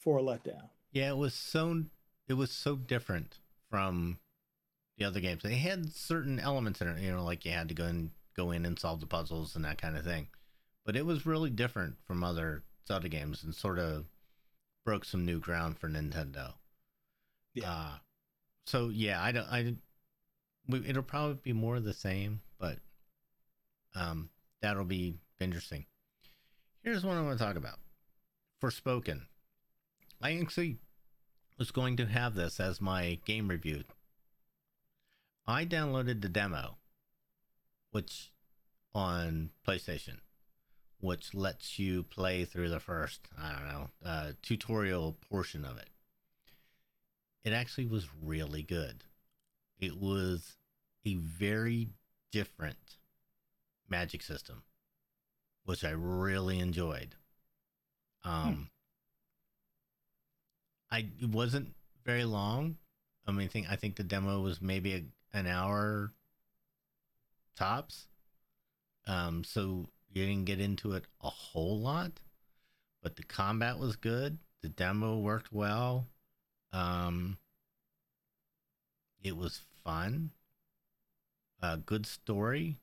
for a letdown. Yeah, it was so it was so different from the other games. They had certain elements in it, you know, like you had to go and go in and solve the puzzles and that kind of thing. But it was really different from other Zelda games and sort of broke some new ground for Nintendo. Yeah. Uh, so yeah, I don't. I we- it'll probably be more of the same, but um, that'll be interesting. Here's what I want to talk about. Forspoken, I actually was going to have this as my game review. I downloaded the demo, which on PlayStation, which lets you play through the first, I don't know, uh, tutorial portion of it. It actually was really good. It was a very different magic system, which I really enjoyed. Um, I it wasn't very long. I mean, I think I think the demo was maybe a, an hour tops. Um, so you didn't get into it a whole lot, but the combat was good. The demo worked well. Um, it was fun. A good story.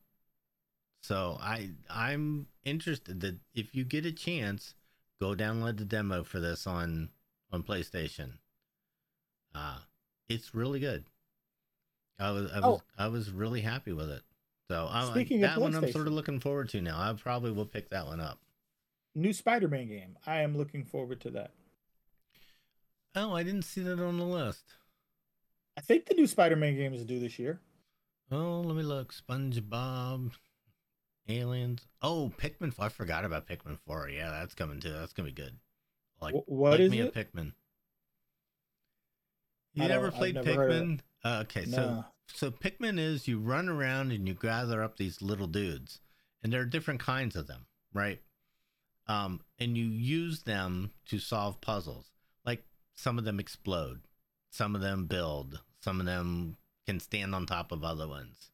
So I I'm interested that if you get a chance, go download the demo for this on on PlayStation. Uh it's really good. I was I was Oh. I was really happy with it. So I, Speaking of that one I'm sort of looking forward to now. I probably will pick that one up. New Spider-Man game. I am looking forward to that. Oh, I didn't see that on the list. I think the new Spider-Man game is due this year. Oh, let me look. SpongeBob, Aliens. Oh, Pikmin. 4. I forgot about Pikmin Four. Yeah, that's coming too. That's gonna be good. Like Wh- what like is me it? a Pikmin. You never played never heard of it. Pikmin? Uh, okay, so No. so Pikmin is you run around and you gather up these little dudes, and there are different kinds of them, right? Um, and you use them to solve puzzles. Like some of them explode, some of them build, some of them can stand on top of other ones.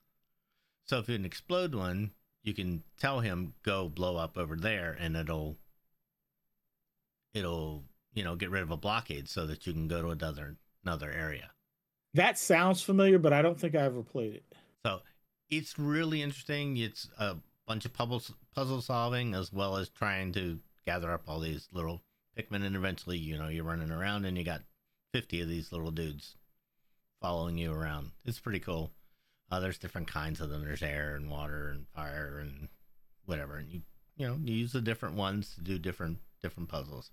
So if you an explode one, you can tell him go blow up over there, and it'll it'll you know get rid of a blockade so that you can go to another another area. That sounds familiar, but I don't think I ever played it. So it's really interesting. It's a bunch of puzzle puzzle solving as well as trying to gather up all these little Pikmin, and eventually, you know, you're running around and you got 50 of these little dudes following you around. It's pretty cool. Uh, there's different kinds of them. There's air and water and fire and whatever, and you you know you use the different ones to do different different puzzles.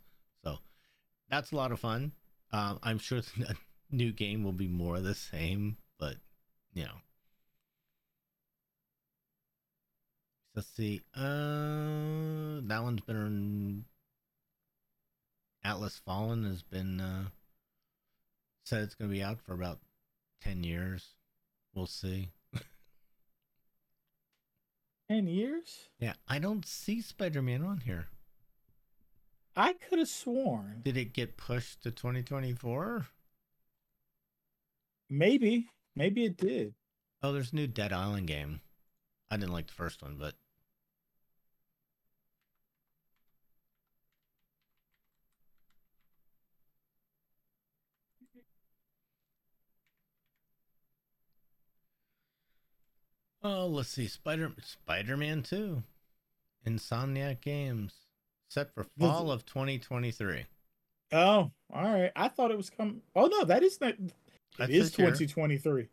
That's a lot of fun. Um, I'm sure the new game will be more of the same, but you know. Let's see. Uh, that one's been on Atlas Fallen has been uh, said it's going to be out for about ten years. We'll see. Ten years? Yeah, I don't see Spider-Man on here. I could have sworn. Did it get pushed to 2024? Maybe. Maybe it did. Oh, there's a new Dead Island game. I didn't like the first one, but Oh, let's see. Spider Spider-Man 2. Insomniac Games. Set for Was fall of 2023. Oh, all right. I thought it was coming. Oh no, that is not. It That's is 2023.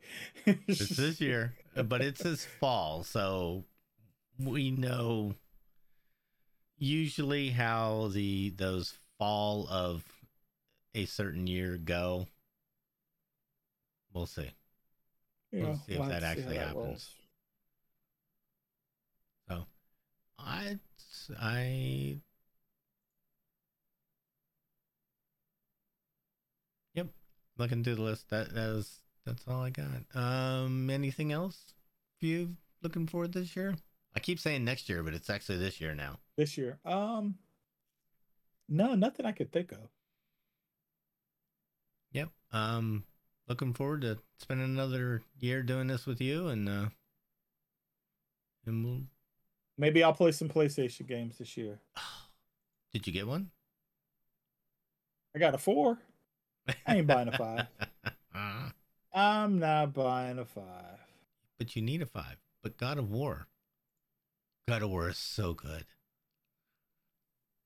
It's this year, but it says fall, so we know usually how the those fall of a certain year go. We'll see. Yeah, We'll see if that have to see actually that happens. rolls. I I Looking through the list. That that is that's all I got. Um anything else you looking forward this year? I keep saying next year, but it's actually this year now. This year. Um no, nothing I could think of. Yep. Um looking forward to spending another year doing this with you and uh and we'll Maybe I'll play some PlayStation games this year. Did you get one? I got a four. I ain't buying a five. I'm not buying a five. But you need a five. But God of War. God of War is so good.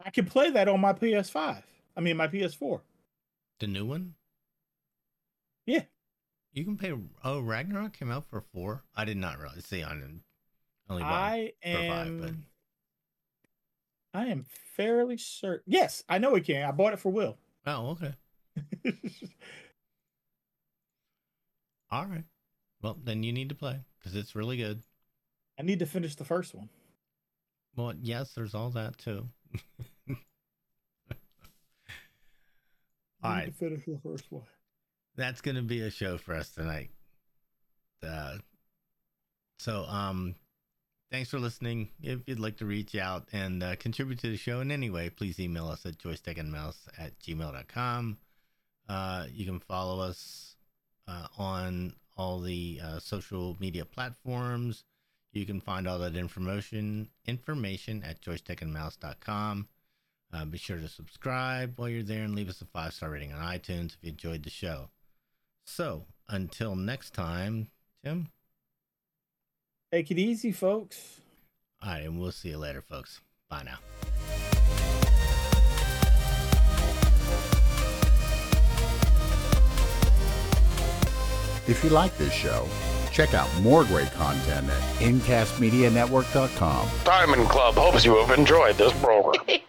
I can play that on my PS5. I mean my PS4. The new one? Yeah. You can pay. Oh, Ragnarok came out for four. I did not realize. See, I didn't. Only I for five, am but I am fairly certain. Yes, I know it can. I bought it for Will. oh, okay. All right. Well, then you need to play because it's really good. I need to finish the first one. Well, yes, there's all that too. all I need to finish the first one. that's gonna be a show for us tonight. Uh, so, um, thanks for listening. If you'd like to reach out and uh, contribute to the show in any way, please email us at joystickandmouse at gmail.com. Uh, you can follow us uh, on all the uh, social media platforms. You can find all that information information at joystickandmouse.com. Uh, be sure to subscribe while you're there and leave us a five star rating on iTunes if you enjoyed the show. So until next time, Tim. Take it easy, folks. All right, and we'll see you later, folks. Bye now. If you like this show, check out more great content at incastmedianetwork.com. Diamond Club hopes you have enjoyed this program.